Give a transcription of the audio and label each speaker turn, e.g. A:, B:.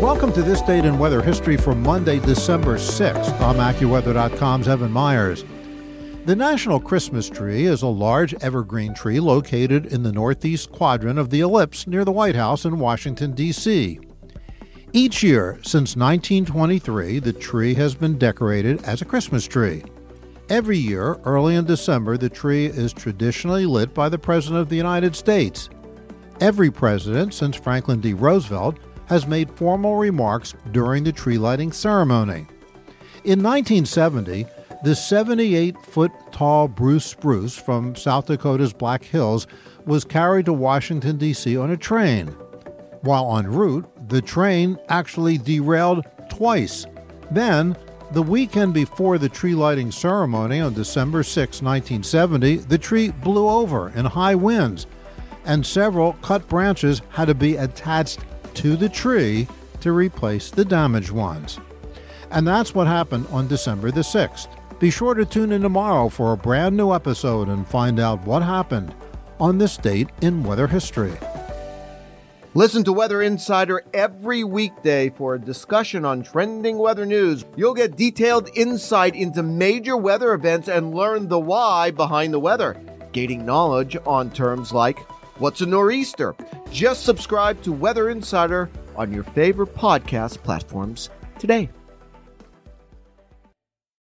A: Welcome to this date in weather history for Monday, December 6th. I'm AccuWeather.com's Evan Myers. The National Christmas Tree is a large evergreen tree located in the northeast quadrant of the ellipse near the White House in Washington, D.C. Each year since 1923, the tree has been decorated as a Christmas tree. Every year, early in December, the tree is traditionally lit by the President of the United States. Every president since Franklin D. Roosevelt has made formal remarks during the tree lighting ceremony. In 1970, the 78 foot tall blue spruce from South Dakota's Black Hills was carried to Washington, D.C. on a train. While en route, the train actually derailed twice. Then, the weekend before the tree lighting ceremony on December 6, 1970, the tree blew over in high winds, and several cut branches had to be attached to the tree to replace the damaged ones. And that's what happened on December the 6th. Be sure to tune in tomorrow for a brand new episode and find out what happened on this date in weather history.
B: Listen to Weather Insider every weekday for a discussion on trending weather news. You'll get detailed insight into major weather events and learn the why behind the weather, gaining knowledge on terms like what's a nor'easter. Just subscribe to Weather Insider on your favorite podcast platforms today.